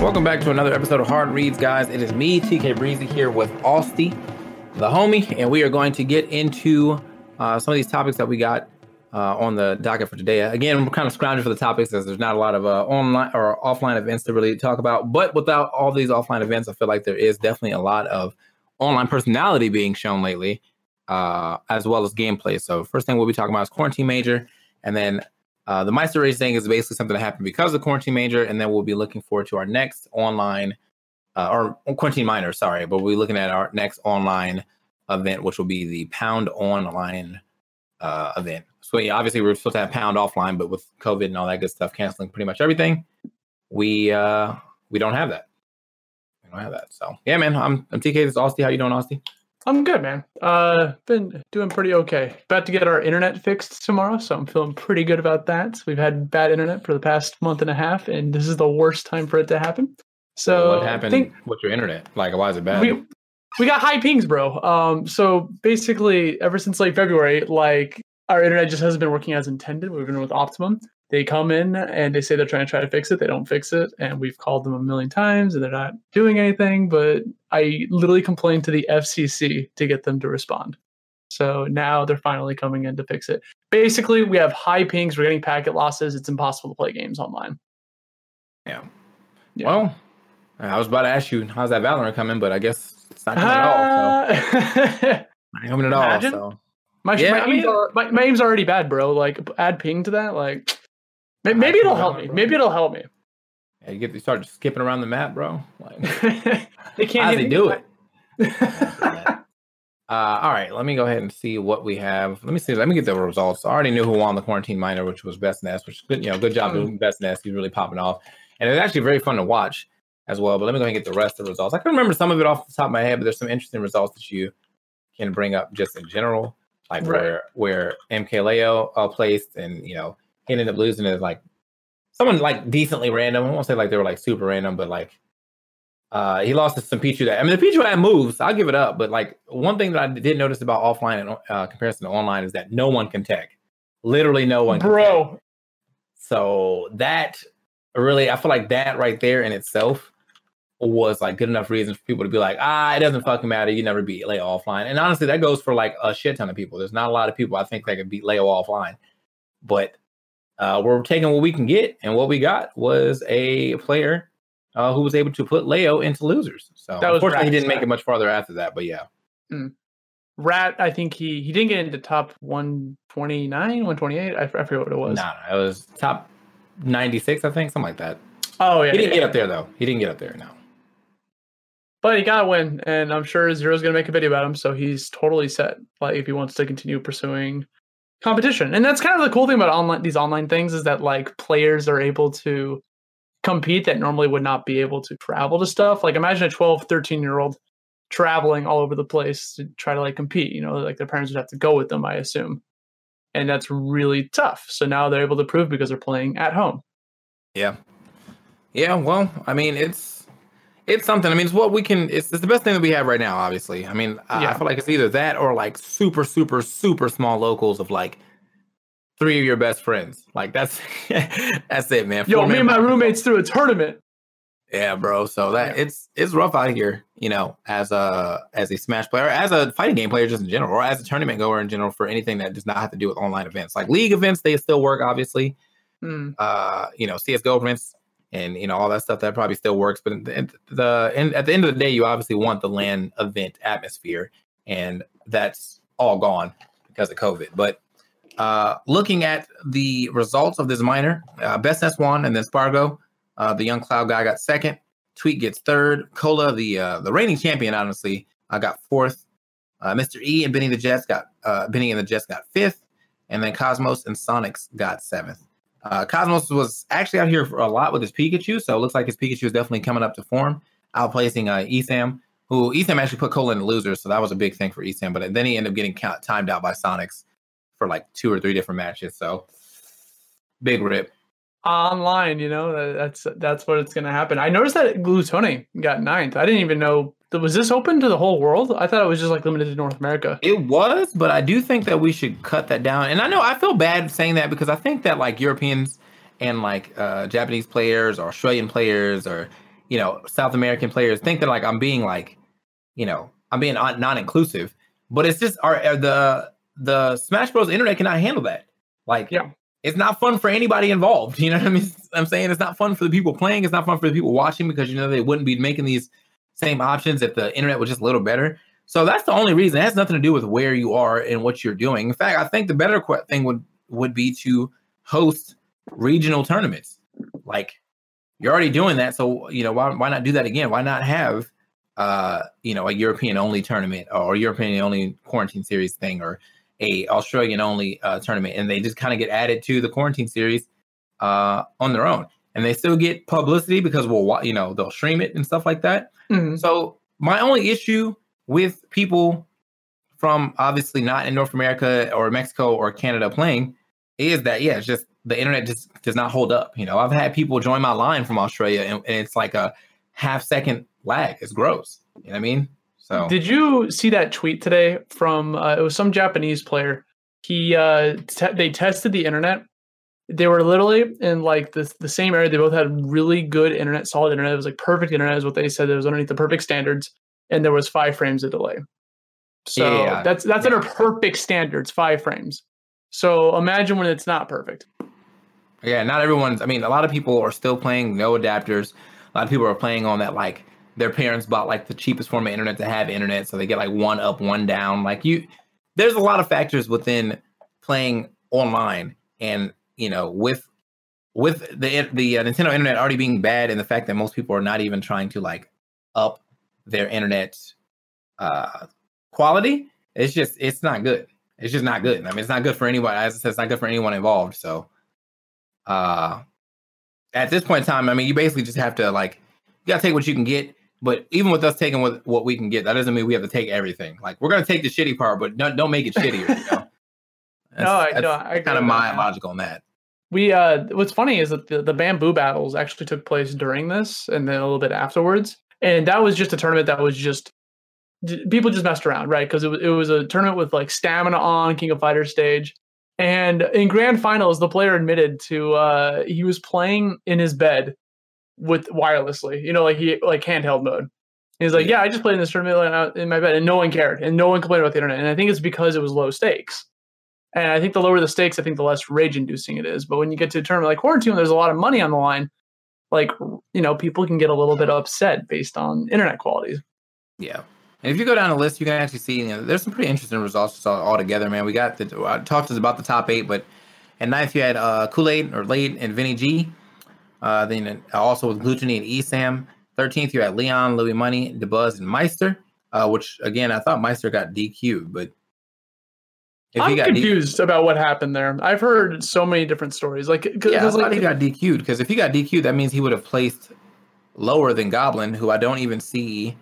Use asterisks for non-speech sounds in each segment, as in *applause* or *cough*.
Welcome back to another episode of Hard Reads, guys. It is me, TK Breezy, here with Austy, the homie, and we are going to get into uh, some of these topics that we got uh, on the docket for today. Again, we're kind of scrounging for the topics as there's not a lot of uh, online or offline events to really talk about. But without all these offline events, I feel like there is definitely a lot of online personality being shown lately, uh, as well as gameplay. So, first thing we'll be talking about is Quarantine Major, and then uh, the Meister race thing is basically something that happened because of Quarantine Major, and then we'll be looking forward to our next online uh, or Quarantine Minor, sorry, but we'll be looking at our next online event, which will be the Pound Online uh, event. So yeah, obviously we are supposed to have Pound offline, but with COVID and all that good stuff canceling pretty much everything, we uh, we don't have that. We don't have that. So yeah, man, I'm I'm TK. This is Austy. How you doing, Austy? I'm good, man. Uh, been doing pretty okay. About to get our internet fixed tomorrow, so I'm feeling pretty good about that. We've had bad internet for the past month and a half, and this is the worst time for it to happen. So what happened think, with your internet? Like, why is it bad? We, we got high pings, bro. Um, so basically, ever since like February, like our internet just hasn't been working as intended. We've been with Optimum. They come in and they say they're trying to try to fix it. They don't fix it, and we've called them a million times, and they're not doing anything. But I literally complained to the FCC to get them to respond. So now they're finally coming in to fix it. Basically, we have high pings. We're getting packet losses. It's impossible to play games online. Yeah. yeah. Well, I was about to ask you how's that Valorant coming, but I guess it's not coming uh, at all. So. not coming at Imagine. all. So. My, yeah, my, I mean, are, my, my aim's already bad, bro. Like, add ping to that. Like, maybe it'll help me. Maybe it'll help me. Yeah, you get to start skipping around the map, bro. Like, *laughs* they can't. How they do it? *laughs* uh, all right, let me go ahead and see what we have. Let me see. Let me get the results. I already knew who won the quarantine minor, which was Best Nest, which good. You know, good job mm. doing Best Nest. He's really popping off, and it's actually very fun to watch as well. But let me go ahead and get the rest of the results. I can remember some of it off the top of my head, but there's some interesting results that you can bring up just in general like right. where where MKLeo uh, placed, and you know he ended up losing it like someone like decently random. I won't say like they were like super random, but like uh, he lost to some Pichu that I mean the Pichu had moves. I'll give it up, but like one thing that I did notice about offline and uh, comparison to online is that no one can tech. Literally no one, bro. So that really, I feel like that right there in itself was like good enough reason for people to be like, ah, it doesn't fucking matter. You never beat Leo offline. And honestly, that goes for like a shit ton of people. There's not a lot of people I think that can beat Leo offline. But uh, we're taking what we can get, and what we got was a player uh, who was able to put Leo into losers. So That was unfortunately, he didn't make it much farther after that. But yeah, Rat, I think he he didn't get into top 129, 128. I forget what it was. no, it was top ninety six, I think, something like that. Oh yeah, He didn't yeah. get up there though. He didn't get up there. No. but he got a win, and I'm sure Zero's gonna make a video about him, so he's totally set. Like if he wants to continue pursuing competition, and that's kind of the cool thing about online these online things is that like players are able to compete that normally would not be able to travel to stuff. Like imagine a 12, 13 year old traveling all over the place to try to like compete. You know, like their parents would have to go with them, I assume, and that's really tough. So now they're able to prove because they're playing at home. Yeah. Yeah. Well, I mean, it's it's something. I mean, it's what we can. It's, it's the best thing that we have right now. Obviously, I mean, I, I feel like it's either that or like super, super, super small locals of like three of your best friends. Like that's *laughs* that's it, man. Yo, Four me and my roommates threw a tournament. Yeah, bro. So that it's it's rough out here, you know, as a as a Smash player, as a fighting game player, just in general, or as a tournament goer in general for anything that does not have to do with online events. Like league events, they still work, obviously. Hmm. uh, you know, CS:GO events and you know all that stuff that probably still works. But the, the at the end of the day, you obviously want the land event atmosphere, and that's all gone because of COVID. But uh, looking at the results of this minor, uh, Best S won, and then Sparg0, uh, the young Cloud guy, got second. Tweek gets third. Kola, the uh, the reigning champion, honestly, I got fourth. Uh, Mr. E and Benny the Jets got uh, Benny and the Jets got fifth, and then Cosmos and Sonix got seventh. Uh, Cosmos was actually out here for a lot with his Pikachu, so it looks like his Pikachu is definitely coming up to form, outplacing uh, Esam, who Esam actually put Cole in the loser, so that was a big thing for Esam. But then he ended up getting timed out by Sonix for like two or three different matches. So big rip. online you know that's that's what it's going to happen i noticed that Glutonny got ninth i didn't even know was this open to the whole world i thought it was just like limited to north america It was, but I do think that we should cut that down. And I know I feel bad saying that because I think that like Europeans and like uh, Japanese players or Australian players or you know South American players think that like I'm being like you know I'm being non- non-inclusive, but it's just our uh, the the Smash Bros. internet cannot handle that. Like, Yeah. it's not fun for anybody involved. *laughs* You know what I mean? I'm saying it's not fun for the people playing. It's not fun for the people watching because you know they wouldn't be making these same options if the internet was just a little better. So that's the only reason. It has nothing to do with where you are and what you're doing. In fact, I think the better thing would would be to host regional tournaments. Like you're already doing that, so you know why why not do that again? Why not have uh you know a European only tournament or European only quarantine series thing or a Australian only uh, tournament, and they just kind of get added to the quarantine series uh on their own, and they still get publicity because we'll you know they'll stream it and stuff like that. Mhm. So my only issue with people from obviously not in North America or Mexico or Canada playing is that yeah, it's just the internet just does not hold up. You know, I've had people join my line from Australia and, and it's like a half second lag. It's gross. You know what I mean? So Did you see that tweet today from uh, it was some Japanese player? He uh te- they tested the internet. They were literally in like the the same area. They both had really good internet, solid internet. It was like perfect internet, is what they said. It was underneath the perfect standards, and there was five frames of delay. So Yeah, that's that's yeah. under perfect standards, five frames. So imagine when it's not perfect. Yeah, not everyone's. I mean, a lot of people are still playing no adapters. A lot of people are playing on that like their parents bought like the cheapest form of internet to have internet, so they get like one up, one down. Like you, there's a lot of factors within playing online, and you know, with with the the uh, Nintendo internet already being bad, and the fact that most people are not even trying to like up their internet uh quality, it's just it's not good. It's just not good. I mean, it's not good for anybody. As I said, it's not good for anyone involved. So uh at this point in time, I mean, you basically just have to like you gotta take what you can get. But even with us taking what, what we can get, that doesn't mean we have to take everything. Like we're gonna take the shitty part, but don't don't make it shittier. You know? *laughs* No, I- no, I kind of my logic on that. We uh what's funny is that the, the bamboo battles actually took place during this and then a little bit afterwards. And that was just a tournament that was just people just messed around, right? Because it was it was a tournament with like stamina on King of Fighters stage. And in grand finals, the player admitted to uh he was playing in his bed with wirelessly, you know, like he like handheld mode. He's like, yeah, I just played in this tournament uh, in my bed, and no one cared, and no one complained about the internet. And I think it's because it was low stakes. And I think the lower the stakes, I think the less rage inducing it is. But when you get to a tournament like quarantine, there's a lot of money on the line. Like you know, people can get a little bit upset based on internet qualities. Yeah. And if you go down the list, you can actually see you know, there's some pretty interesting results all together, man. We got the I talked about the top eight, but at ninth you had uh, Kool Aid or Late and Vinny G. Uh, then also with Glutonny and Esam. Thirteenth you had Leon, Louis Money, Dabuz, and Meister. Uh, which again, I thought Meister got DQ'd, but if I'm confused about what happened there. I've heard so many different stories. Like, cause, yeah, cause like, he got DQ'd because if he got DQ'd, that means he would have placed lower than Goblin, who I don't even see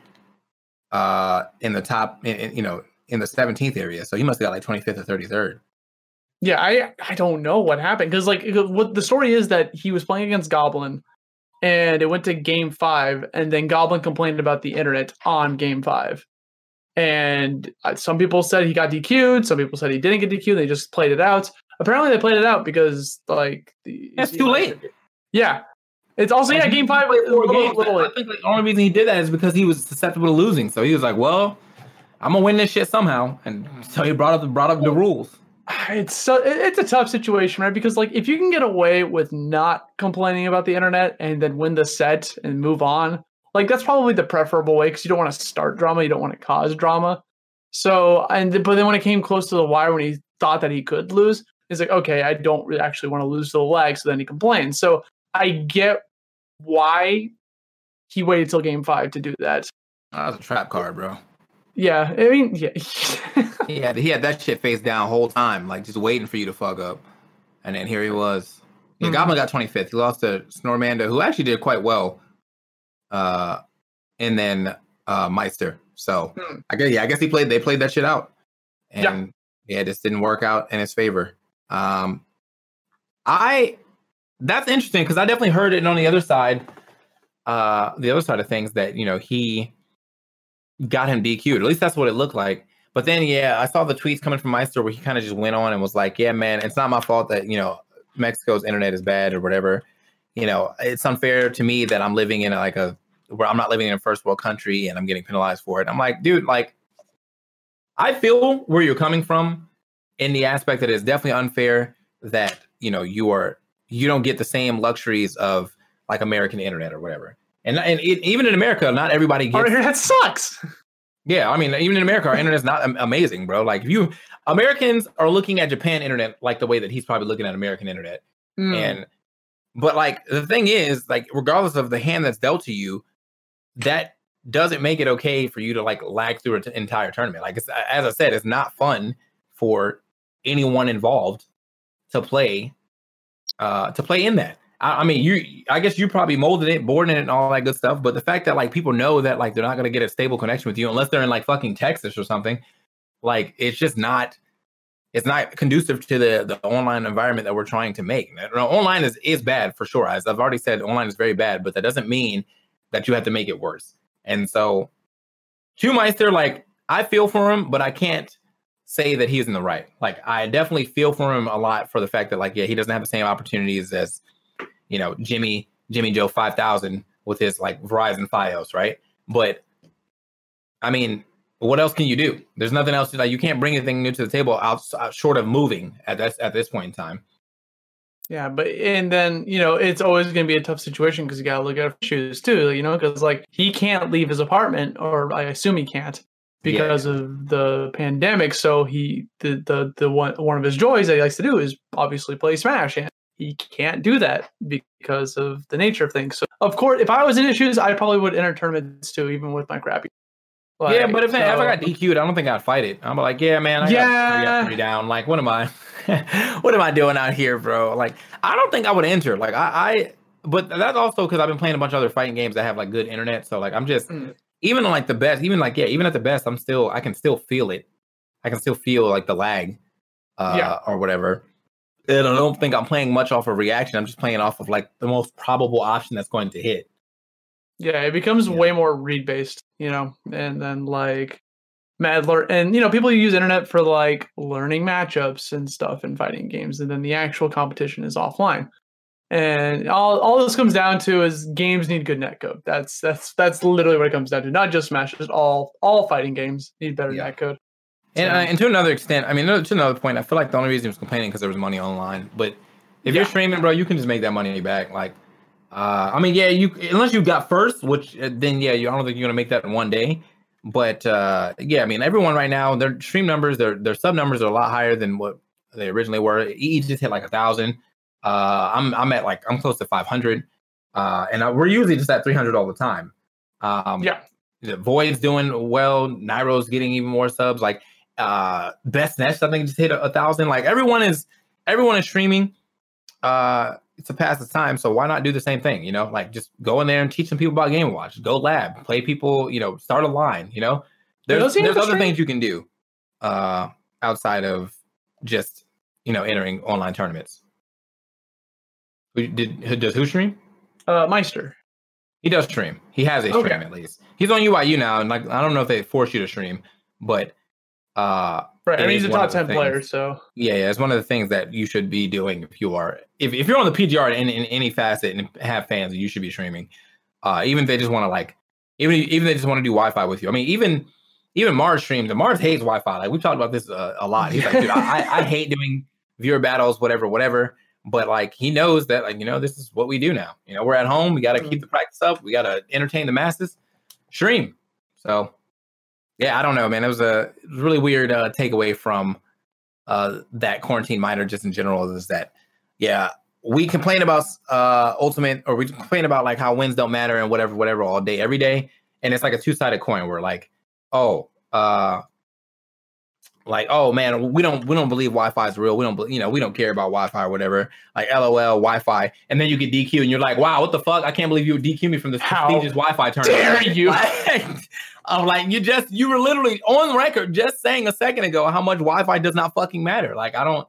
uh in the top in, in, you know in the 17th area so he must have got like 25th or 33rd yeah i i don't know what happened because like what the story is that he was playing against goblin and it went to game five and then goblin complained about the internet on game five and uh, some people said he got dq'd some people said he didn't get dq'd they just played it out apparently they played it out because like the, that's too late yeah it's also yeah, game five. Little, little, I think the only reason he did that is because he was susceptible to losing. So he was like, "Well, I'm gonna win this shit somehow," and so he brought up brought up the rules. It's so it's a tough situation, right? Because like if you can get away with not complaining about the internet and then win the set and move on, like that's probably the preferable way because you don't want to start drama, you don't want to cause drama. So and but then when it came close to the wire, when he thought that he could lose, he's like, okay, I don't really actually want to lose to the leg. So then he complains. So I get why he waited till game five to do that. Oh, that was a trap card, bro. Yeah, I mean, yeah. *laughs* he had he had that shit face down whole time, like just waiting for you to fuck up, and then here he was. Yeah, mm-hmm. Goblin got 25th. He lost to Snormanda, who actually did quite well. Uh, and then uh Meister. So mm. I guess yeah, I guess he played. They played that shit out, and yeah, yeah, this didn't work out in his favor. Um, I that's interesting because I definitely heard it on the other side, uh, the other side of things that you know he got him DQ'd. At least that's what it looked like. But then, yeah, I saw the tweets coming from Meister where he kind of just went on and was like, "Yeah, man, it's not my fault that you know Mexico's internet is bad or whatever. You know, it's unfair to me that I'm living in like a where I'm not living in a first world country and I'm getting penalized for it." I'm like, dude, like, I feel where you're coming from in the aspect that it's definitely unfair that you know you are you don't get the same luxuries of like American internet or whatever. And and it, even in America, not everybody gets. Our internet sucks. Yeah, I mean, even in America, our internet's not amazing, bro. Like, if you Americans are looking at Japan internet like the way that he's probably looking at American internet, mm. and but like the thing is, like, regardless of the hand that's dealt to you, that doesn't make it okay for you to like lag through an t- entire tournament. Like, as I said, it's not fun for anyone involved to play uh, to play in that. I, I, mean, you, I guess you probably molded it, boarding it, and all that good stuff. But the fact that like people know that like they're not gonna get a stable connection with you unless they're in like fucking Texas or something, like it's just not. It's not conducive to the the online environment that we're trying to make. Online is is bad for sure. As I've already said, online is very bad, but that doesn't mean that you have to make it worse. And so, to Meister, like I feel for him, but I can't say that he's in the right. Like I definitely feel for him a lot for the fact that like yeah, he doesn't have the same opportunities as you know, Jimmy Jimmy Joe 5000 with his like Verizon Fios, right? But I mean, what else can you do? There's nothing else. Like you can't bring anything new to the table out, out uh, short of moving at this at this point in time. Yeah, but and then you know it's always going to be a tough situation because you got to look at shoes too. You know, because like he can't leave his apartment, or I assume he can't because yeah. of the pandemic. So he the the the one one of his joys that he likes to do is obviously play Smash, and he can't do that because of the nature of things. So of course, if I was in issues, I probably would enter tournaments too, even with my crappy. Like, yeah, but if, so, if I got DQ'd, I don't think I'd fight it. I'm like, yeah, man, I yeah. got three, three down. Like, what am I? *laughs* what am I doing out here, bro? Like, I don't think I would enter. Like, I, I but that's also because I've been playing a bunch of other fighting games that have like good internet. So like, I'm just mm even like the best, even like yeah, even at the best, I'm still I can still feel it. I can still feel like the lag, uh, yeah. or whatever. And I don't think I'm playing much off of reaction. I'm just playing off of like the most probable option that's going to hit. Yeah, it becomes yeah. way more read based, you know, and then like mad learn and you know people use internet for like learning matchups and stuff in fighting games, and then the actual competition is offline. And all, all this comes down to is games need good netcode. That's that's that's literally what it comes down to. Not just Smash, just all all fighting games need better yeah. netcode. And, uh, and to another extent, I mean, to another point, I feel like the only reason he was complaining because there was money online. But if yeah. you're streaming, bro, you can just make that money back. Like, uh, I mean, yeah, you unless you got first, which uh, then yeah, you I don't think you're gonna make that in one day. But uh, yeah, I mean, everyone right now, their stream numbers, their their sub numbers are a lot higher than what they originally were. EE just hit like a thousand. Uh, I'm I'm at like I'm close to 500, uh, and I, we're usually just at 300 all the time. Um, yeah, the Void's doing well. Nairo's getting even more subs. Like uh, Best Nest, I think just hit a, a thousand. Like everyone is everyone is streaming. Uh, it's a pass the time. So why not do the same thing? You know, like just go in there and teach some people about Game Watch. Go lab, play people. You know, start a line. You know, there's there's other things you can do uh, outside of just you know entering online tournaments. Did does who stream? Uh, Meister. He does stream. He has a stream okay. at least. He's on UIU now, and like I don't know if they force you to stream, but uh, right. I mean, he's a top ten things, player, so yeah, yeah, it's one of the things that you should be doing if you are if, if you're on the PGR in, in any facet and have fans, you should be streaming. Uh, even if they just want to like, even even if they just want to do Wi-Fi with you. I mean, even even Mars streams, and Mars hates Wi-Fi. Like we've talked about this uh, a lot. He's like, dude, I, I hate doing viewer battles, whatever, whatever. But like he knows that like you know this is what we do now. You know we're at home. We got to keep mm-hmm. the practice up. We got to entertain the masses. Stream. So yeah, I don't know, man. It was a really weird uh, takeaway from uh, that quarantine minor, just in general, is that yeah, we complain about uh, ultimate, or we complain about like how wins don't matter and whatever, whatever, all day, every day, and it's like a two sided coin. Where like, oh, uh, like oh man we don't we don't believe wi-fi is real we don't you know we don't care about wi-fi or whatever like lol wi-fi and then you get dq and you're like wow what the fuck i can't believe you would dq me from this How prestigious wi-fi tournament dare you *laughs* I'm like, you just you were literally on record just saying a second ago how much Wi-Fi does not fucking matter. Like I don't.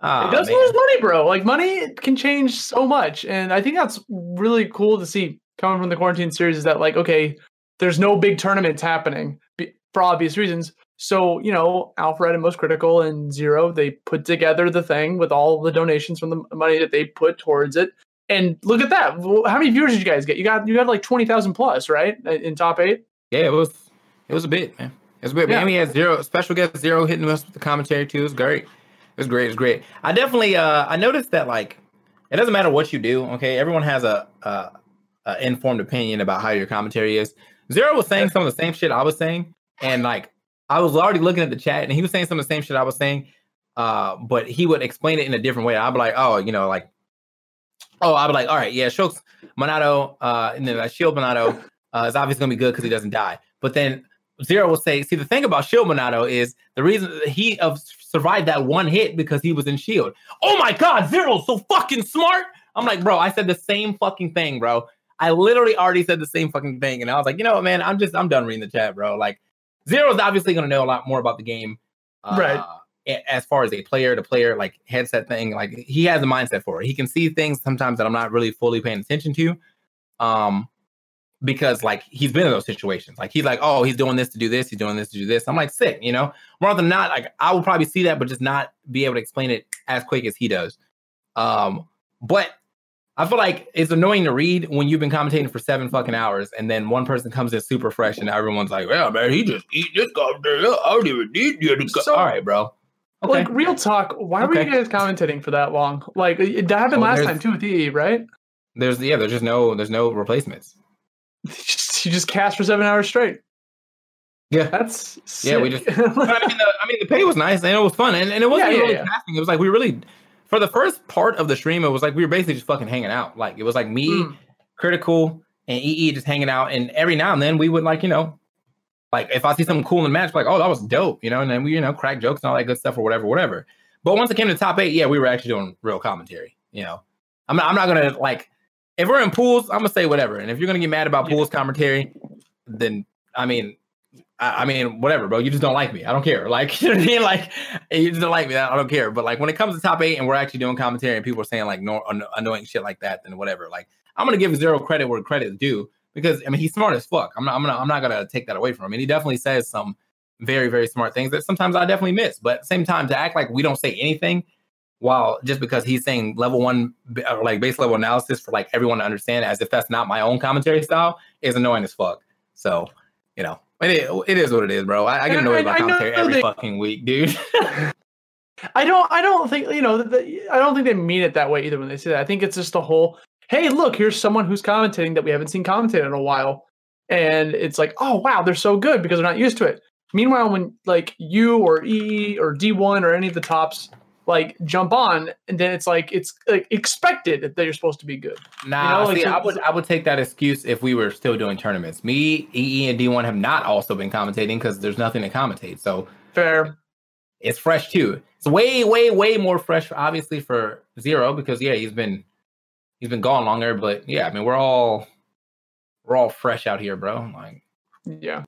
Oh, it does man. lose money, bro. Like money can change so much, and I think that's really cool to see coming from the quarantine series. Is that like okay, there's no big tournaments happening for obvious reasons. So you know, Alfred and Most Critical and Zero they put together the thing with all the donations from the money that they put towards it. And look at that! How many viewers did you guys get? You got you got like twenty thousand plus, right, in top eight. Yeah, it was it was a bit, man. It was a bit. Yeah. Miami had zero special guest zero hitting us with the commentary too. It was great. It was great. It was great. I definitely uh I noticed that like it doesn't matter what you do. Okay, everyone has a, a informed opinion about how your commentary is. Zero was saying some of the same shit I was saying, and like I was already looking at the chat, and he was saying some of the same shit I was saying. Uh, but he would explain it in a different way. I'd be like, oh, you know, like, oh, I'd be like, all right, yeah, Shulk's Monado, uh, and then like Shield Monado uh, is obviously going to be good because he doesn't die. But then Zero will say, see, the thing about Shield Monado is the reason he uh, survived that one hit because he was in Shield. Oh my God, Zero's so fucking smart. I'm like, bro, I said the same fucking thing, bro. I literally already said the same fucking thing. And I was like, you know what, man, I'm just, I'm done reading the chat, bro. Like, Zero's obviously going to know a lot more about the game. Uh, right. As far as a player to player, like headset thing, like he has a mindset for it. He can see things sometimes that I'm not really fully paying attention to. Um, because like he's been in those situations. Like he's like, oh, he's doing this to do this, he's doing this to do this. I'm like, sick, you know. More than not, like I will probably see that, but just not be able to explain it as quick as he does. Um, but I feel like it's annoying to read when you've been commentating for seven fucking hours, and then one person comes in super fresh, and everyone's like, "Yeah, man, he just eat this goddamn. I don't even need you to." So, All right, bro. Okay. Like real talk, why okay. were you guys commentating for that long? Like that happened oh, last time too with EE, right? There's yeah, there's just no there's no replacements. *laughs* you just cast for seven hours straight. Yeah, that's sick. yeah. We just. I mean, the, I mean, the pay was nice and it was fun, and, and it *laughs* wasn't yeah, really yeah. casting. It was like we really, for the first part of the stream, it was like we were basically just fucking hanging out. Like it was like me, mm. critical, and EE just hanging out, and every now and then we would like you know, like if I see something cool in the match, like oh that was dope, you know, and then we you know crack jokes and all that good stuff or whatever, whatever. But once it came to top eight, yeah, we were actually doing real commentary. You know, I'm not, I'm not gonna like if we're in pools, I'm gonna say whatever. And if you're gonna get mad about pools commentary, then I mean, I, mean, whatever, bro. You just don't like me. I don't care. *laughs* Like you know what I mean? Like you just don't like me. I don't care. But like when it comes to top eight and we're actually doing commentary and people are saying like no annoying shit like that, then whatever. Like I'm gonna give zero credit where credit is due because I mean he's smart as fuck. I'm not. I'm not. I'm not gonna take that away from him. And he definitely says some very very smart things that sometimes I definitely miss. But at the same time, to act like we don't say anything while just because he's saying level one or uh, like base level analysis for like everyone to understand as if that's not my own commentary style is annoying as fuck. So, you know, It is, it is what it is, bro. I, I get annoyed know commentary every they- fucking week, dude. *laughs* I don't I don't think you know the, I don't think they mean it that way either when they say that. I think it's just the whole hey look here's someone who's commentating that we haven't seen commentate in a while, and it's like oh wow they're so good because they're not used to it. Meanwhile, when like you or E or D1 or any of the tops like jump on, and then it's like it's like expected that you're supposed to be good. Nah, know, like, see, so- I would I would take that excuse if we were still doing tournaments. Me, EE, and D1 have not also been commentating because there's nothing to commentate. So Fair. it's fresh too. It's way, way, way more fresh, obviously for Zero because yeah, he's been he's been gone longer. But yeah, I mean we're all we're all fresh out here, bro. Like Yeah.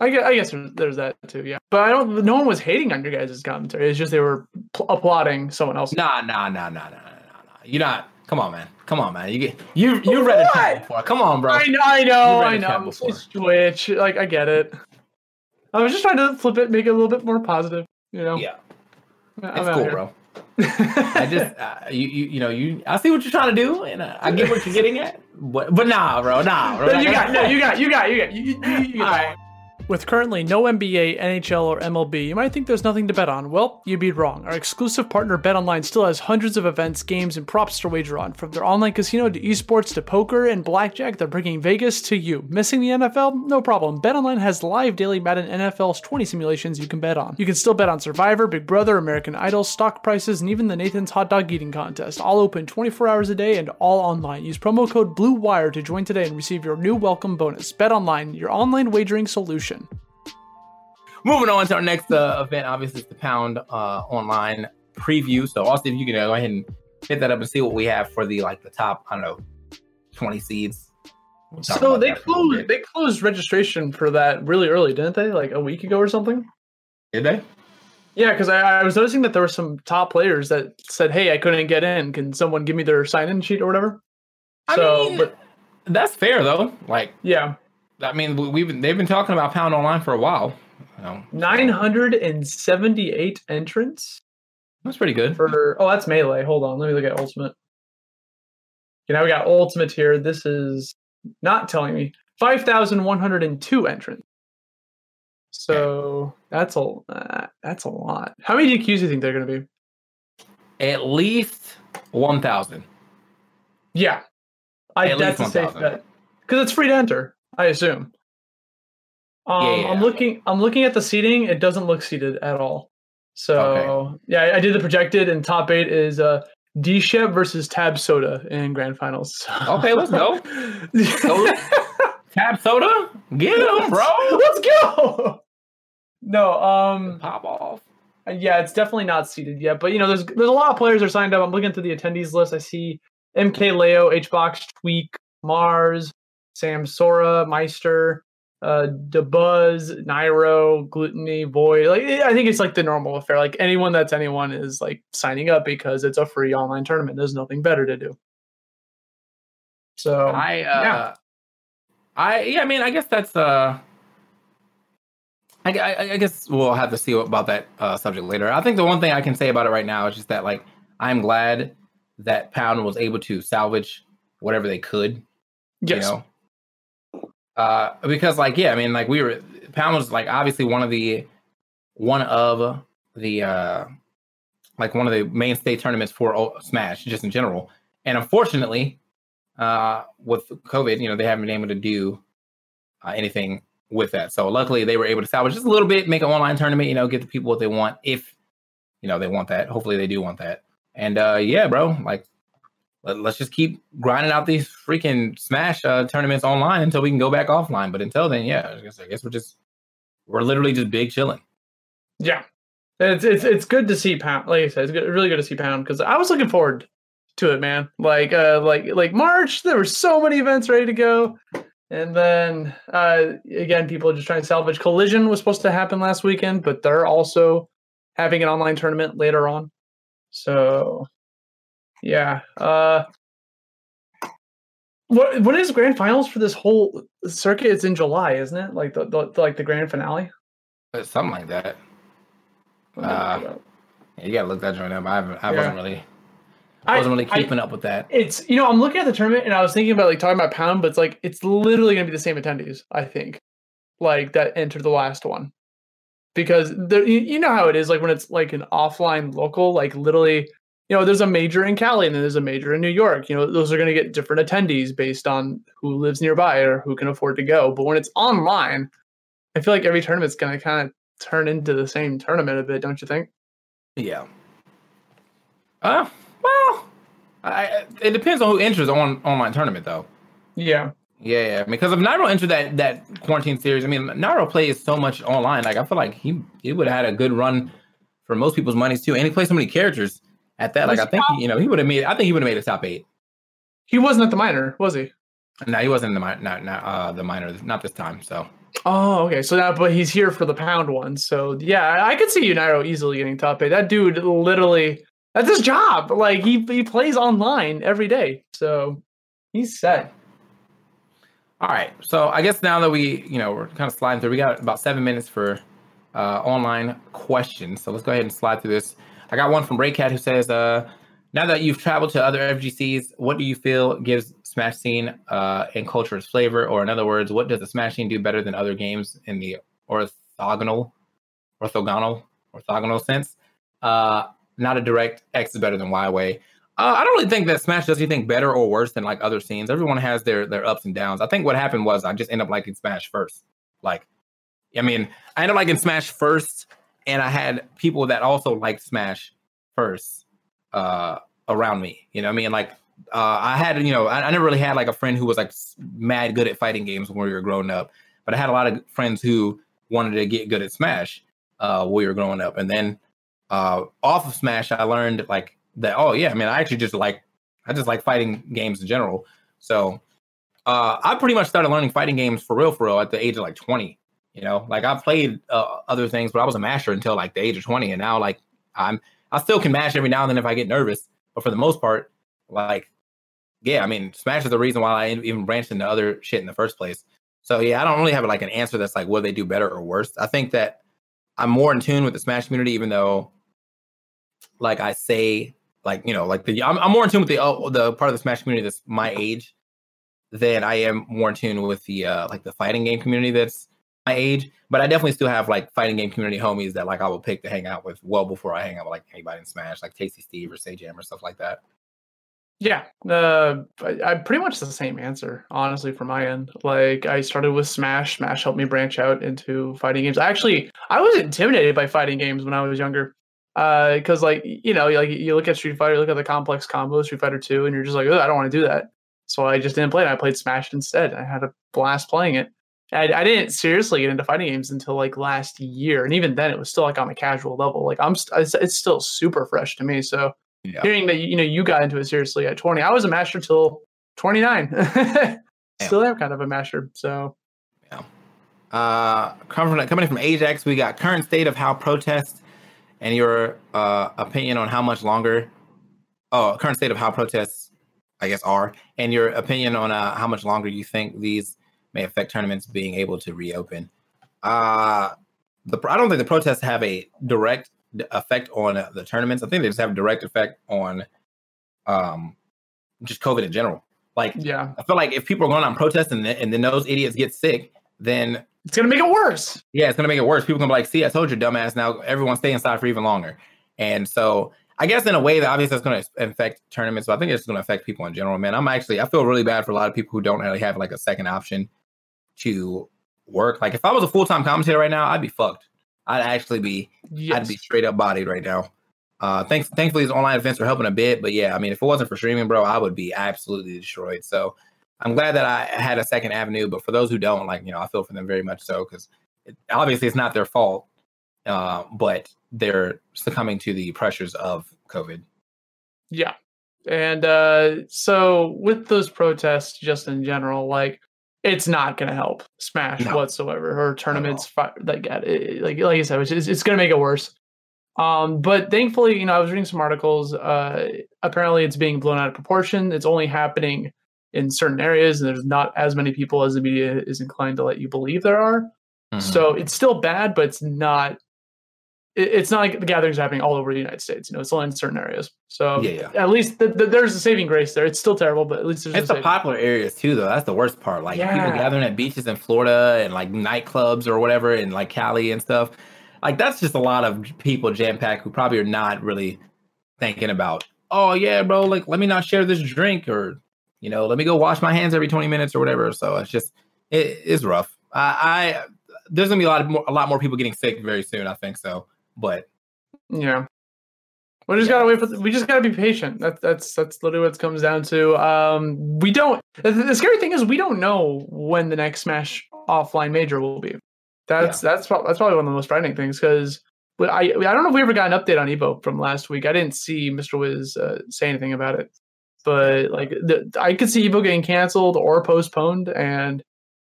I guess, I guess there's, there's that too, yeah. But I don't. No one was hating on your guys' commentary. It's just they were pl- applauding someone else. nah, nah, nah, nah, nah, nah, nah, nah. You're not. Come on, man. Come on, man. You get you you read a chat before. Come on, bro. I know, I know, I know. It's Twitch. Like I get it. I was just trying to flip it, make it a little bit more positive. You know. Yeah, I'm it's cool, here. bro. *laughs* I just, uh, you, you, you know, you. I see what you're trying to do, and uh, I get what you're getting at. But, but nah, bro, nah, bro. No, you got, no, you got, you got, you got, you, you, you, you got. Alright. With currently no NBA, NHL, or MLB, you might think there's nothing to bet on. Well, you'd be wrong. Our exclusive partner BetOnline still has hundreds of events, games, and props to wager on. From their online casino to esports to poker and blackjack, they're bringing Vegas to you. Missing the NFL? No problem. BetOnline has live daily Madden NFL's 20 simulations you can bet on. You can still bet on Survivor, Big Brother, American Idol, stock prices, and even the Nathan's Hot Dog Eating Contest. All open 24 hours a day and all online. Use promo code BLUEWIRE to join today and receive your new welcome bonus. BetOnline, your online wagering solution. Moving on to our next uh, event, obviously, it's the Pound uh, Online preview. So, Austin, if you can uh, go ahead and hit that up and see what we have for the like the top, I don't know, twenty seeds. We'll So they that for a little closed they closed registration for that really early, didn't they? Like a week ago or something? Did they? Yeah, because I, I was noticing that there were some top players that said, "Hey, I couldn't get in. Can someone give me their sign-in sheet or whatever?" I so, mean, but that's fair though. Like, yeah, I mean, we- we've been, they've been talking about Pound Online for a while. You know, nine hundred and seventy-eight entrants that's pretty good. for. Oh, that's melee. Hold on, let me look at ultimate. You know, we got ultimate here. This is not telling me five thousand one hundred and two entrants. So that's a uh, that's a lot. How many DQs do you think they're going to be? At least one thousand. Yeah, I At that's a safe 1,000. bet because it's free to enter. I assume. Um, Yeah, yeah, I'm looking. I'm looking at the seating. It doesn't look seated at all. So yeah, I, did the projected, and top eight is uh, D Shep versus Tab Soda in grand finals. Okay, let's *laughs* go. Tab soda, get him, bro. Let's go. No, um, Pop off. yeah, it's definitely not seated yet, but you know, there's there's a lot of players that are signed up. I'm looking through the attendees list. I see MK Leo, HBox, Tweek, Mars, Samsora, Meister, uh, Dabuz, Nairo, Glutonny, Void. Like I think it's like the normal affair. Like anyone that's anyone is like signing up because it's a free online tournament. There's nothing better to do. So I uh yeah. I yeah, I mean, I guess that's uh I, I, I guess we'll have to see about that uh, subject later. I think the one thing I can say about it right now is just that like I'm glad that Pound was able to salvage whatever they could, yes, you know. Uh because like yeah, I mean like we were Pound was like obviously one of the one of the uh like one of the mainstay tournaments for Smash just in general. And unfortunately, uh, with COVID, you know, they haven't been able to do uh, anything with that. So luckily, they were able to salvage just a little bit, make an online tournament, you know, get the people what they want if you know they want that. Hopefully, they do want that. And uh, yeah, bro, like let, us just keep grinding out these freaking Smash uh, tournaments online until we can go back offline. But until then, yeah, I guess I guess we're just we're literally just big chilling. Yeah, it's it's it's good to see Pound. Like I said, it's good, really good to see Pound because I was looking forward to it, man. Like uh, like like March, there were so many events ready to go, and then uh, again, people are just trying to salvage. Collision was supposed to happen last weekend, but they're also having an online tournament later on. So, yeah. Uh, what what is grand finals for this whole circuit? It's in July, isn't it? Like the, the like the grand finale. Uh, Something like that. Let me look Uh, it up. Yeah, you gotta look that joint up. I haven't, I Yeah. wasn't really, I wasn't really I- keeping up with that. It's you know I'm looking at the tournament and I was thinking about like talking about pound, but it's like it's literally gonna be the same attendees. I think like that entered the last one because you, you know how it is like when it's like an offline local like literally you know there's a major in cali and then there's a major in new york you know those are going to get different attendees based on who lives nearby or who can afford to go but when it's online i feel like every tournament's going to kind of turn into the same tournament a bit don't you think Yeah. Uh, well, I, it depends on who enters on online tournament though. yeah Yeah, yeah. Because if Nairo entered that that quarantine series, I mean, Nairo plays so much online. Like I feel like he he would have had a good run for most people's monies too, and he plays so many characters at that. Like I think you know he would have made. I think he would have made a top eight. he wasn't at the minor was he No, he wasn't in the minor. Not, not uh, the minor. Not this time. So Oh, okay. So now, but he's here for the pound one. So yeah, I I could see Nairo easily getting top eight. That dude literally, that's his job. Like he he plays online every day. So he's set. all right. So I guess now that we you know we're kind of sliding through, we got about seven minutes for uh, online questions. So let's go ahead and slide through this. I got one from Raycat who says, uh, "Now that you've traveled to other FGCs, what do you feel gives Smash scene uh, and culture its flavor? Or in other words, what does the Smash scene do better than other games in the orthogonal, orthogonal, orthogonal sense? Uh, not a direct X is better than Y way. Uh, I don't really think that Smash does anything better or worse than like other scenes. Everyone has their their ups and downs. I think what happened was I just ended up liking Smash first. Like, I mean, I ended up liking Smash first, and I had people that also liked Smash first uh, around me. You know, what I mean, like uh, I had, you know, I, I never really had like a friend who was like mad good at fighting games when we were growing up, but I had a lot of friends who wanted to get good at Smash uh, when we were growing up, and then uh, off of Smash, I learned like that. Oh yeah, I mean, I actually just like I just like fighting games in general. So uh, I pretty much started learning fighting games for real, for real, at the age of like twenty. You know, like I played uh, other things, but I was a master until like the age of twenty, and now like I'm I still can mash every now and then if I get nervous, but for the most part, like yeah, I mean, Smash is the reason why I even branched into other shit in the first place. So yeah, I don't really have like an answer that's like what they do better or worse. I think that I'm more in tune with the Smash community, even though like I say, like you know, like the I'm, I'm more in tune with the uh, the part of the Smash community that's my age than I am more in tune with the uh, like the fighting game community that's my age. But I definitely still have like fighting game community homies that like I will pick to hang out with well before I hang out with like anybody in Smash, like Tasty Steve or Sajam or stuff like that. Yeah, uh, I, I pretty much the same answer, honestly, from my end. Like, I started with Smash. Smash helped me branch out into fighting games. Actually, I was intimidated by fighting games when I was younger, because, like, you know, like you look at Street Fighter, look at the complex combos, Street Fighter Two, and you're just like, oh, I don't want to do that. So I just didn't play it. I played Smash instead. I had a blast playing it. I, I didn't seriously get into fighting games until like last year, and even then, it was still like on a casual level. Like, I'm, st- it's, it's still super fresh to me. So Yeah. hearing that you know you got into it seriously at 20 i was a master till 29 *laughs* still am kind of a master so yeah. Uh, coming from, coming from Ajax, we got current state of how protests and your uh, opinion on how much longer. Oh, current state of how protests, I guess, are, and your opinion on uh, how much longer you think these may affect tournaments being able to reopen. Uh, the I don't think the protests have a direct effect on uh, the tournaments. I think they just have a direct effect on, um, just COVID in general. Like yeah I feel like if people are going and protesting and then, and then those idiots get sick, then it's gonna make it worse yeah, it's gonna make it worse. People gonna be like, "See, I told you, dumbass." Now everyone stay inside for even longer. And so, I guess in a way that obviously that's gonna affect tournaments. But I think it's gonna affect people in general. Man, I'm actually I feel really bad for a lot of people who don't really have like a second option to work. Like if I was a full time commentator right now, I'd be fucked. I'd actually be yes. I'd be straight up bodied right now. Uh, thanks, thankfully, these online events are helping a bit, but yeah, I mean, if it wasn't for streaming, bro, I would be absolutely destroyed. So I'm glad that I had a second avenue. But for those who don't, like, you know, I feel for them very much so because it, obviously it's not their fault, uh, but they're succumbing to the pressures of COVID. yeah and uh so with those protests just in general like it's not gonna help smash No. whatsoever or tournaments fi- like it- like like you said it's, it's gonna make it worse um but thankfully you know i was reading some articles uh apparently it's being blown out of proportion it's only happening in certain areas and there's not as many people as the media is inclined to let you believe there are Mhm. so it's still bad but it's not it's not like the gatherings happening all over the United States. You know, it's only in certain areas. So Yeah, yeah. at least the, the, there's a saving grace there. It's still terrible, but at least there's It's a the popular areas too, though. That's the worst part. Like people gathering at beaches in Florida and like nightclubs or whatever, in like Cali and stuff. Like that's just a lot of people jam packed who probably are not really thinking about. Oh yeah, bro. Like let me not share this drink, or you know, let me go wash my hands every twenty minutes or whatever. So it's just it is rough. I, I there's gonna be a lot of more, a lot more people getting sick very soon. I think so, but Yeah. We just gotta wait for. The, we just gotta be patient. That's that's that's literally what it comes down to. Um, we don't. The, the scary thing is we don't know when the next Smash offline major will be. That's that's prob- that's probably one of the most frightening things because I I don't know if we ever got an update on Evo from last week. I didn't see Mr. Wiz uh, say anything about it, but like the, I could see Evo getting canceled or postponed, and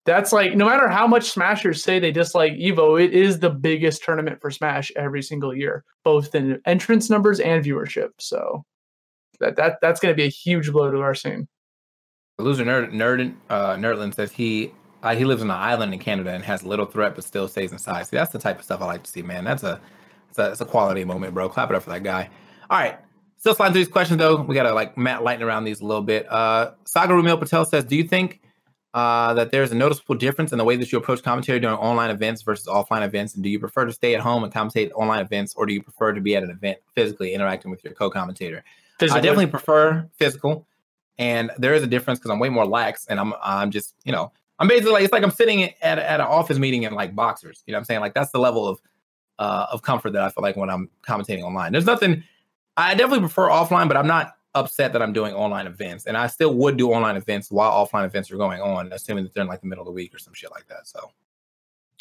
that's like no matter how much Smashers say they dislike Evo, it is the biggest tournament for Smash every single year, both in entrance numbers and viewership. So that that that's going to be a huge blow to our scene. Loser Nerd Nerd uh, Nerdland says he uh, he lives on an island in Canada and has little threat, but still stays inside. See, that's the type of stuff I like to see, man. That's a it's a, a quality moment, bro. Clap it up for that guy. All right, still sliding through these questions though. We gotta like Matt lighten around these a little bit. Uh, Saga Rumil Patel says, do you think uh, that there's a noticeable difference in the way that you approach commentary during online events versus offline events? And do you prefer to stay at home and commentate online events, or do you prefer to be at an event physically interacting with your co-commentator? I definitely prefer physical, and there is a difference because I'm way more lax, and I'm I'm just you know I'm basically like it's like I'm sitting at at an office meeting in like boxers. You know what I'm saying? Like that's the level of uh, of comfort that I feel like when I'm commentating online. There's nothing. I definitely prefer offline, but I'm not upset that I'm doing online events, and I still would do online events while offline events are going on, assuming that they're in like the middle of the week or some shit like that. So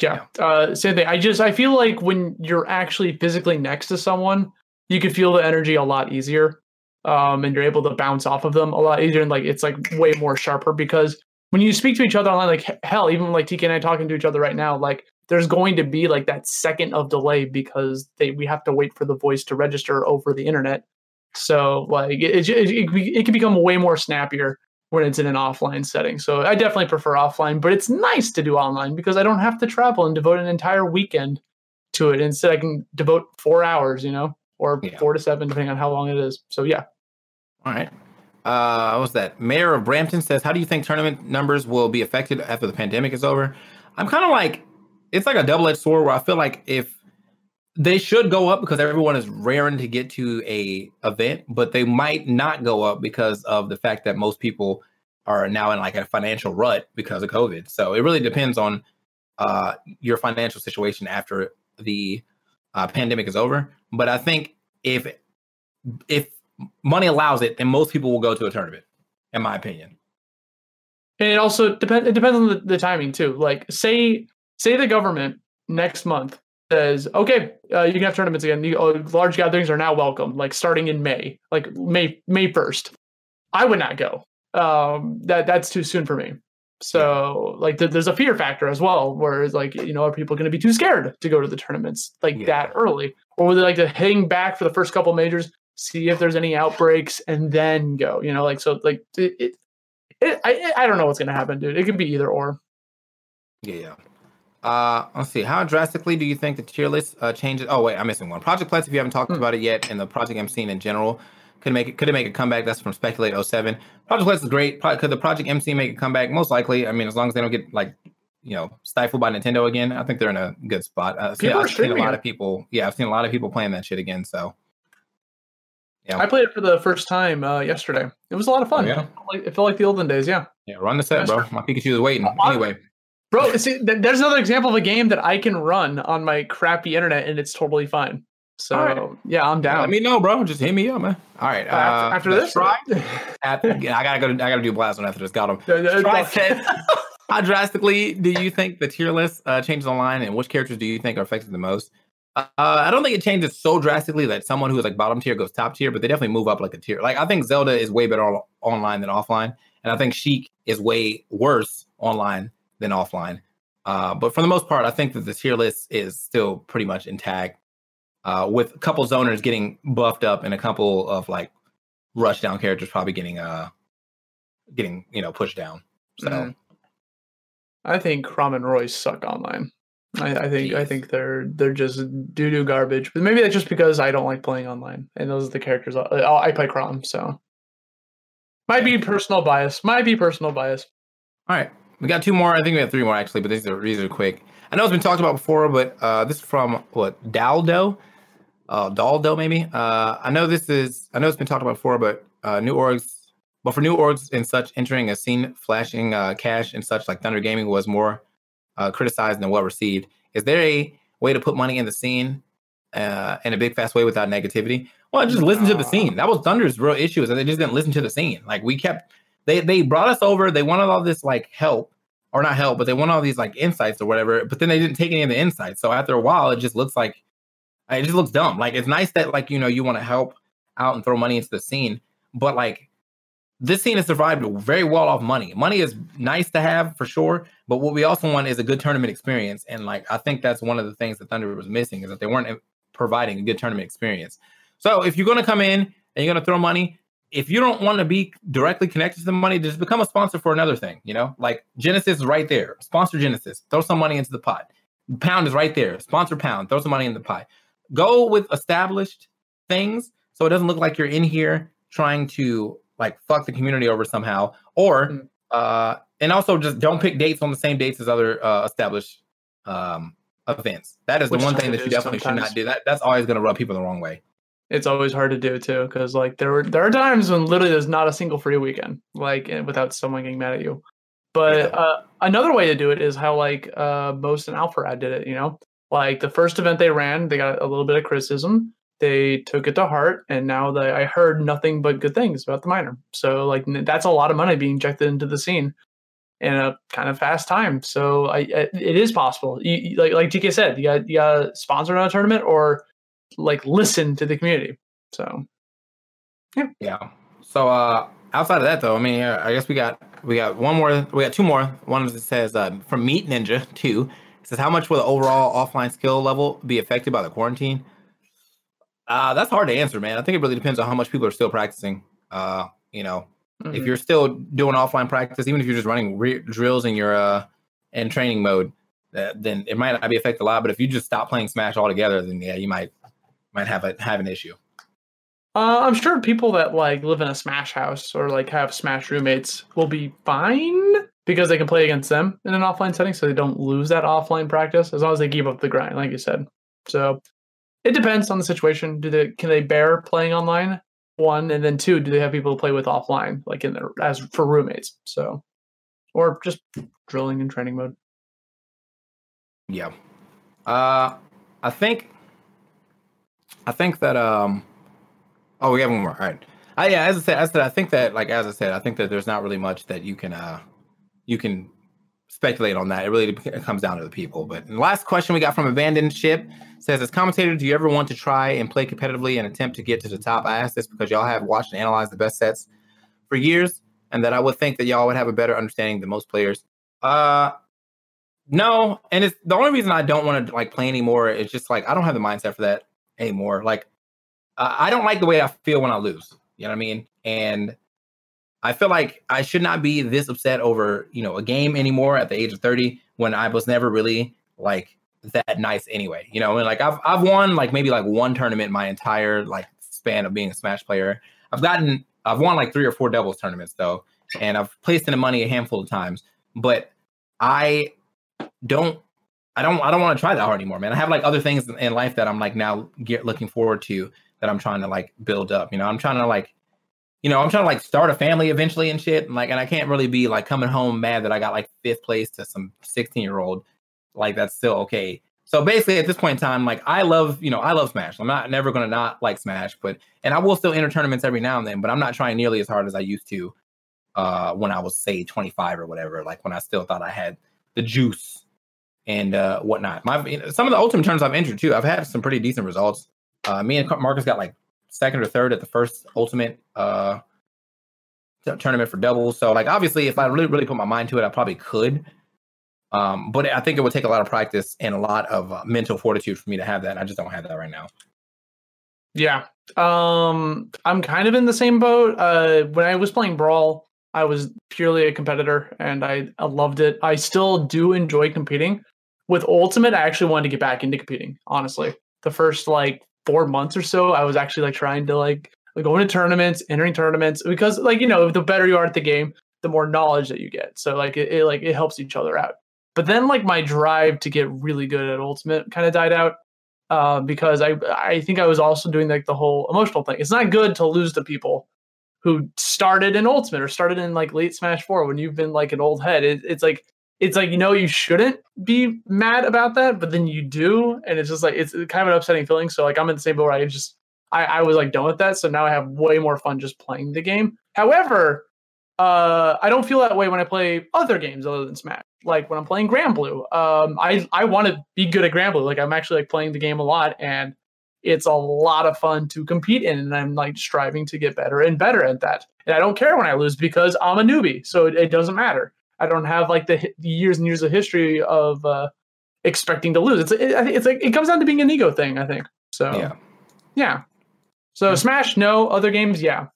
Yeah. Uh, same thing. I just I feel like when you're actually physically next to someone, you can feel the energy a lot easier, um, and you're able to bounce off of them a lot easier, and like it's like way more sharper because when you speak to each other online, like hell, even like TK and I talking to each other right now, like there's going to be like that second of delay because they we have to wait for the voice to register over the internet. So like it it, it, it, can become way more snappier when it's in an offline setting. So I definitely prefer offline, but it's nice to do online because I don't have to travel and devote an entire weekend to it. Instead, I can devote four hours, you know, or Yeah. four to seven, depending on how long it is. So yeah, all right. Uh, what was that? Mayor of Brampton says, "How do you think tournament numbers will be affected after the pandemic is over?" I'm kind of like, it's like a double-edged sword where I feel like if they should go up because everyone is raring to get to a event, but they might not go up because of the fact that most people are now in like a financial rut because of COVID. So it really depends on uh, your financial situation after the uh, pandemic is over. But I think if if money allows it, then most people will go to a tournament, in my opinion. and it also depends. It depends on the, the timing too. Like say say the government next month says, okay, uh, you can have tournaments again. The uh, large gatherings are now welcome, like starting in May, like May May first. I would not go. Um, that that's too soon for me. So like th- there's a fear factor as well, where it's like you know are people going to be too scared to go to the tournaments like Yeah. that early, or would they like to hang back for the first couple majors, see if there's any outbreaks, and then go? You know, like so like it. it it, I I don't know what's gonna happen, dude. It could be either or. Yeah, yeah. Uh, let's see. How drastically do you think the tier list uh, changes? Oh wait, I'm missing one. Project Plex, if you haven't talked Hmm. about it yet, and the Project M scene in general, could make it could it make a comeback? That's from Speculate 07. Project Plex is great. Pro- Could the Project MC make a comeback? Most likely. I mean, as long as they don't get like you know stifled by Nintendo again, I think they're in a good spot. Uh, I've seen, People are I've seen a lot of people. Yeah, I've seen a lot of people playing that shit again. So yeah, I played it for the first time uh, yesterday. It was a lot of fun. Oh, yeah? It felt like- it felt like the olden days. Yeah, yeah, run the set, bro. My Pikachu is waiting. Anyway, bro. See, th- there's another example of a game that I can run on my crappy internet and it's totally fine. So right. yeah, I'm down. let me know, bro. Just hit me up, man. All right. Uh, after, uh, this, Try- *laughs* After, I gotta go. To, I gotta do blast one after this. Got him. Uh, uh, Try uh, *laughs* said, How drastically do you think the tier list uh, changes online, and which characters do you think are affected the most? Uh, I don't think it changes so drastically that someone who is like bottom tier goes top tier, but they definitely move up like a tier. Like I think Zelda is way better on, online than offline, and I think Sheik is way worse online than offline. Uh, but for the most part, I think that the tier list is still pretty much intact, uh, with a couple zoners getting buffed up and a couple of like rush down characters probably getting uh getting you know pushed down. So Mhm. I think Chrom and Roy suck online. I, I think I think they're they're just doo doo garbage. But maybe that's just because I don't like playing online, and those are the characters I, I play Chrom. So might be personal bias. Might be personal bias. All right, we got two more. I think we have three more actually, but these are these are quick. I know it's been talked about before, but uh, this is from what Daldo, uh, Daldo maybe. Uh, I know this is. I know it's been talked about before, but uh, new orgs. But for new orgs and such, entering a scene, flashing uh, cash and such like Thunder Gaming was more uh, criticized than well received. Is there a way to put money in the scene uh, in a big fast way without negativity? Well, just listen to the scene. That was Thunder's real issue is that they just didn't listen to the scene. Like we kept, they they brought us over. They wanted all this like help or not help, but they wanted all these like insights or whatever. But then they didn't take any of the insights. So after a while, it just looks like it just looks dumb. Like it's nice that like you know you want to help out and throw money into the scene, but like this scene has survived very well off money. Money is nice to have for sure, but what we also want is a good tournament experience. And like I think that's one of the things that Thunder was missing is that they weren't eh, providing a good tournament experience. So if you're going to come in and you're going to throw money, if you don't want to be directly connected to the money, just become a sponsor for another thing. You know, like Genesis is right there. Sponsor Genesis. Throw some money into the pot. Pound is right there. Sponsor Pound. Throw some money in the pot. Go with established things so it doesn't look like you're in here trying to like fuck the community over somehow, or mm. uh, and also just don't pick dates on the same dates as other uh, established um, events. That is Which the one thing that you definitely sometimes. should not do. That that's always going to rub people the wrong way. It's always hard to do too, because like there were there are times when literally there's not a single free weekend, like eh, without someone getting mad at you. But yeah. uh, another way to do it is how like uh, most and Alpharad did it. You know, like the first event they ran, they got a little bit of criticism they took it to heart and now they, i heard nothing but good things about the miner so like that's a lot of money being injected into the scene in a kind of fast time so I, it is possible you, like like TK said you got you got sponsor on a tournament or like listen to the community so yeah yeah so uh outside of that though i mean i guess we got we got one more we got two more one that says uh, from meat ninja 2 it says how much will the overall offline skill level be affected by the quarantine uh, that's hard to answer, man. I think it really depends on how much people are still practicing. Uh, you know, mm-hmm. if you're still doing offline practice, even if you're just running re- drills in your uh in training mode, uh, then it might not be affected a lot. But if you just stop playing Smash altogether, then yeah, you might might have a have an issue. Uh, I'm sure people that like live in a Smash house or like have Smash roommates will be fine because they can play against them in an offline setting, so they don't lose that offline practice as long as they keep up the grind, like you said. So it depends on the situation. Do they can they bear playing online? One and then two, do they have people to play with offline, like in their as for roommates? So, or just drilling in training mode. Yeah, uh, I think, I think that um, oh, we have one more. All right. I, yeah, as I said, I said, I think that like as I said, I think that there's not really much that you can uh you can speculate on that. It really comes down to the people. But last question we got from Abandoned Ship says, as commentator, do you ever want to try and play competitively and attempt to get to the top? I ask this because y'all have watched and analyzed the best sets for years, and that I would think that y'all would have a better understanding than most players. Uh, no, and it's the only reason I don't want to like play anymore is just like I don't have the mindset for that anymore. Like, I don't like the way I feel when I lose. You know what I mean? And I feel like I should not be this upset over, you know, a game anymore at the age of 30 when I was never really like that nice anyway. You know, and like I've I've won like maybe like one tournament my entire like span of being a Smash player. I've gotten I've won like three or four doubles tournaments though, and I've placed in the money a handful of times. But I don't I don't I don't want to try that hard anymore, man. I have like other things in life that I'm like now get looking forward to that I'm trying to like build up. You know, I'm trying to like you know, I'm trying to like start a family eventually and shit. And like, and I can't really be like coming home mad that I got like fifth place to some 16 year old. Like, that's still okay. So basically, at this point in time, like I love, you know, I love Smash. I'm not never gonna not like Smash, but and I will still enter tournaments every now and then, but I'm not trying nearly as hard as I used to uh when I was say 25 or whatever. Like when I still thought I had the juice and uh whatnot. My some of the ultimate tournaments I've entered too, I've had some pretty decent results. Uh, me and Marcus got like second or third at the first ultimate uh t- tournament for doubles. So like obviously if I really really put my mind to it, I probably could. Um, but I think it would take a lot of practice and a lot of uh, mental fortitude for me to have that. I just don't have that right now. Yeah. Um, I'm kind of in the same boat. Uh, when I was playing Brawl, I was purely a competitor and I, I loved it. I still do enjoy competing, with Ultimate, I actually wanted to get back into competing. Honestly, the first like four months or so, I was actually like trying to like go into tournaments, entering tournaments because like you know the better you are at the game, the more knowledge that you get. So like it, it like it helps each other out. But then like my drive to get really good at Ultimate kind of died out uh, because I I think I was also doing like the whole emotional thing. It's not good to lose to people who started in Ultimate or started in like late Smash Four when you've been like an old head. It, it's like it's like you know you shouldn't be mad about that, but then you do, and it's just like it's kind of an upsetting feeling. So like I'm in the same boat where I just I, I was like done with that. So now I have way more fun just playing the game. However, uh, I don't feel that way when I play other games other than Smash. Like when I'm playing Granblue, um, I I want to be good at Granblue. Like I'm actually like playing the game a lot, and it's a lot of fun to compete in, and I'm like striving to get better and better at that. And I don't care when I lose because I'm a newbie, so it, it doesn't matter. I don't have like the, the years and years of history of uh, expecting to lose. It's it, it's like it comes down to being an ego thing, I think. So Yeah. yeah. So Smash, no. Other games, yeah.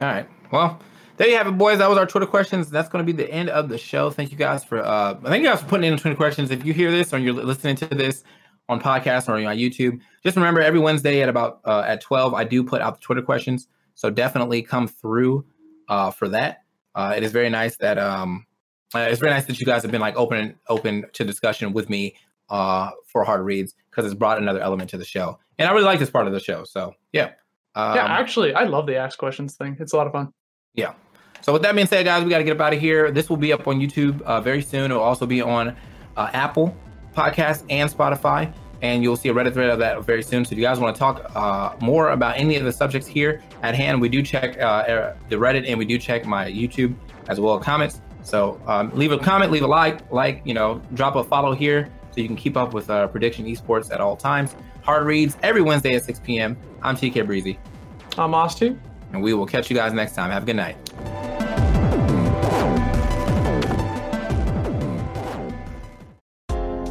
All right. Well, there you have it, boys. That was our Twitter questions. That's going to be the end of the show. Thank you guys for uh thank you guys for putting in the Twitter questions. If you hear this or you're listening to this on podcast or on YouTube, just remember every Wednesday at about uh, at 12, I do put out the Twitter questions. So definitely come through uh for that. Uh it is very nice that um uh, it's very nice that you guys have been like open open to discussion with me uh for hard reads because it's brought another element to the show. And I really like this part of the show. So yeah. Um, yeah, actually, I love the ask questions thing. It's a lot of fun. yeah. So with that being said, guys, we got to get up out of here. This will be up on YouTube uh, very soon. It'll also be on uh, Apple Podcast and Spotify, and you'll see a Reddit thread of that very soon. So if you guys want to talk uh, more about any of the subjects here at hand, we do check uh, the Reddit and we do check my YouTube as well as comments. So um, leave a comment, leave a like, like you know, drop a follow here so you can keep up with uh, prediction esports at all times. Hard reads every Wednesday at 6 p.m. I'm TK Breezy, I'm Ostu. and we will catch you guys next time. Have a good night.